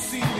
see.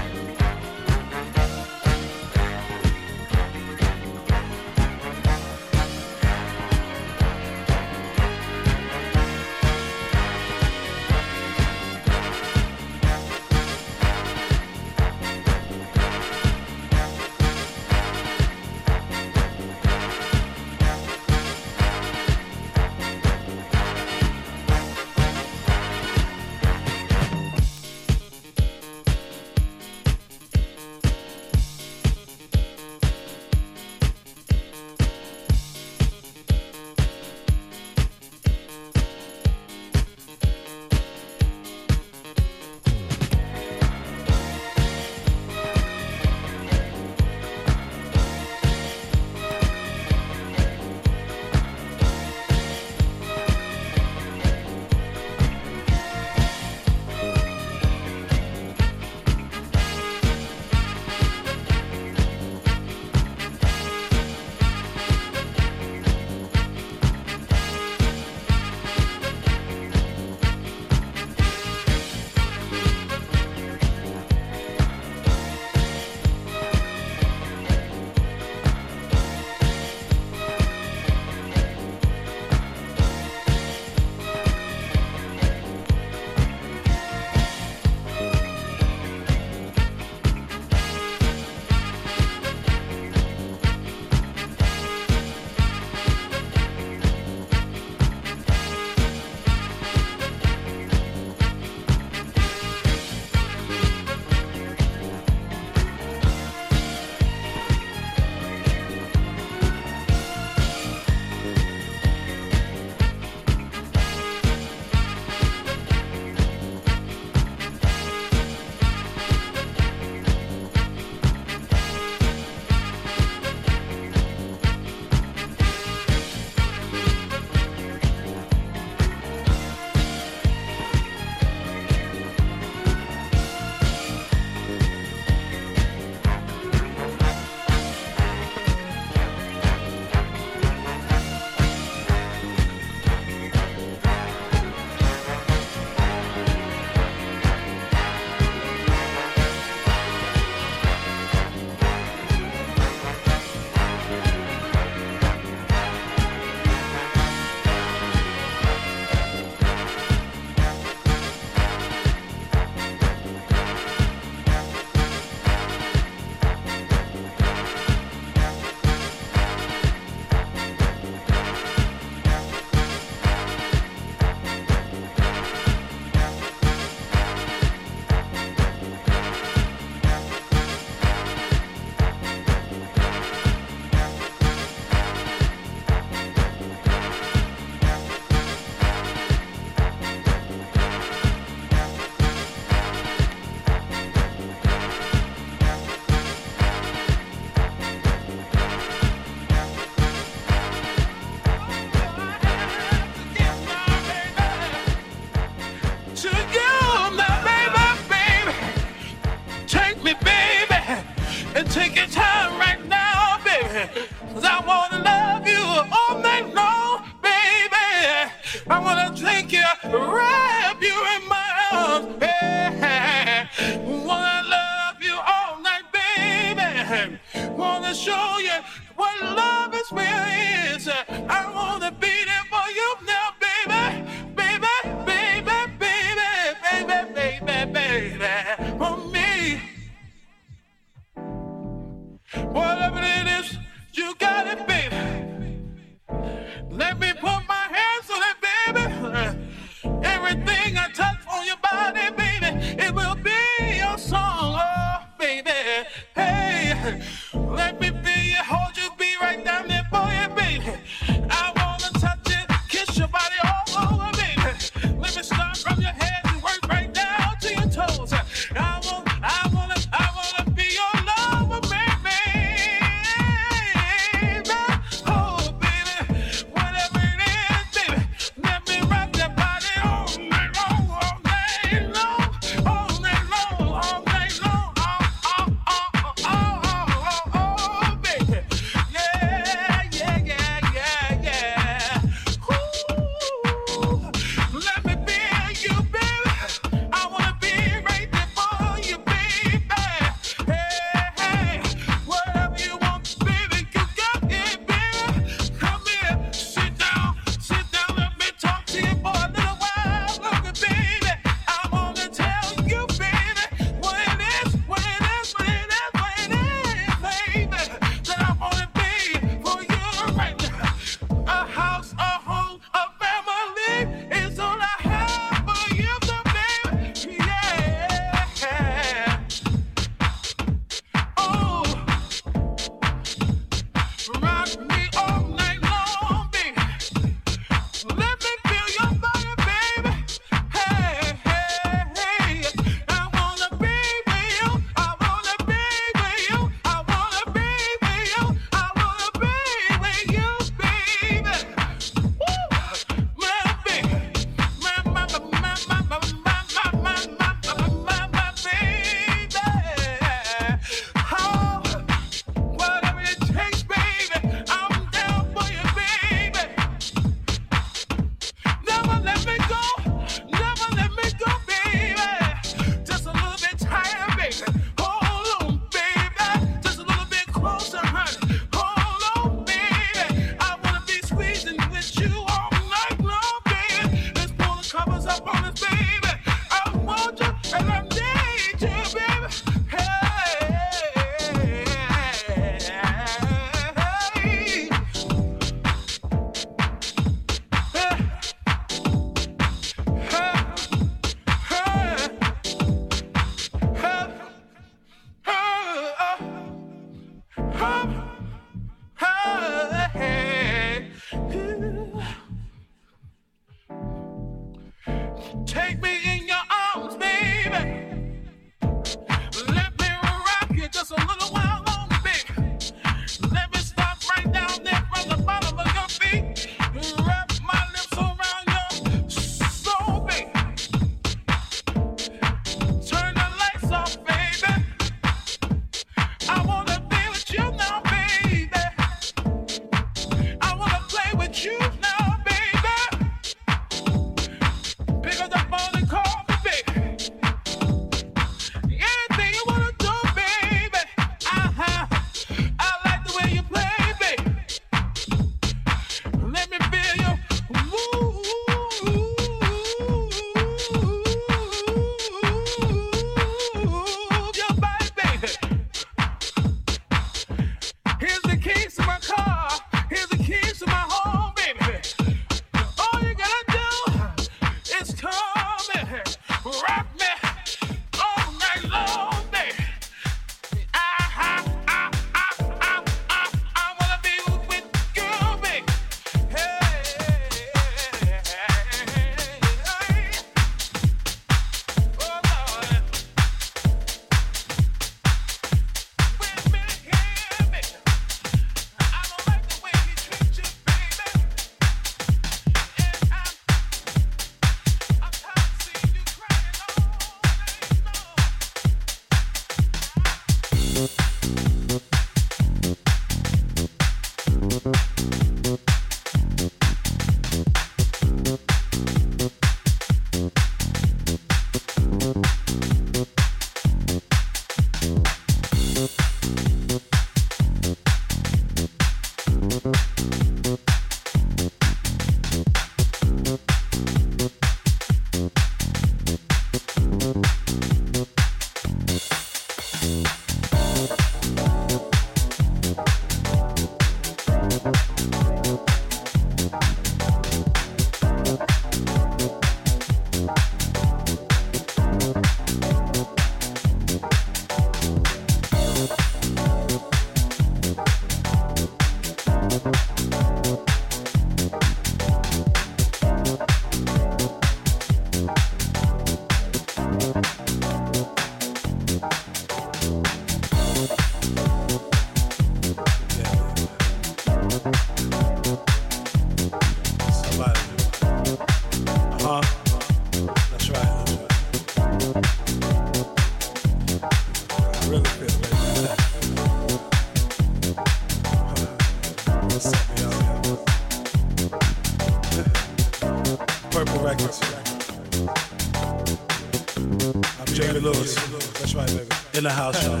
Jamie Lewis. That's right, baby. In the house, y'all.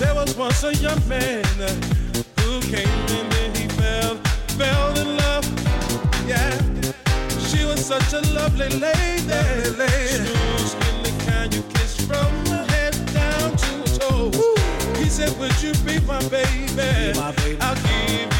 There was once a young man uh, who came in and he fell, fell in love. Yeah. She was such a lovely lady. lady. Smooth the kind you kiss from her head down to her toes. He said, Would you be my baby? My baby. I'll give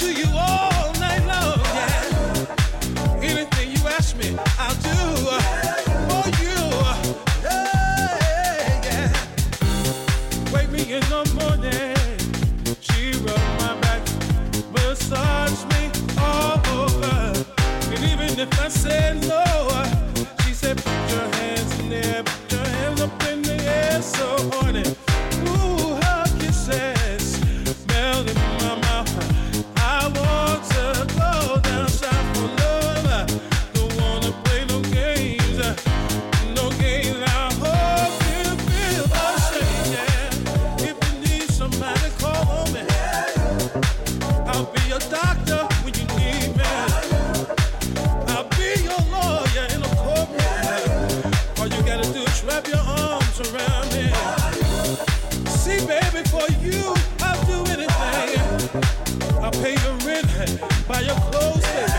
to you If you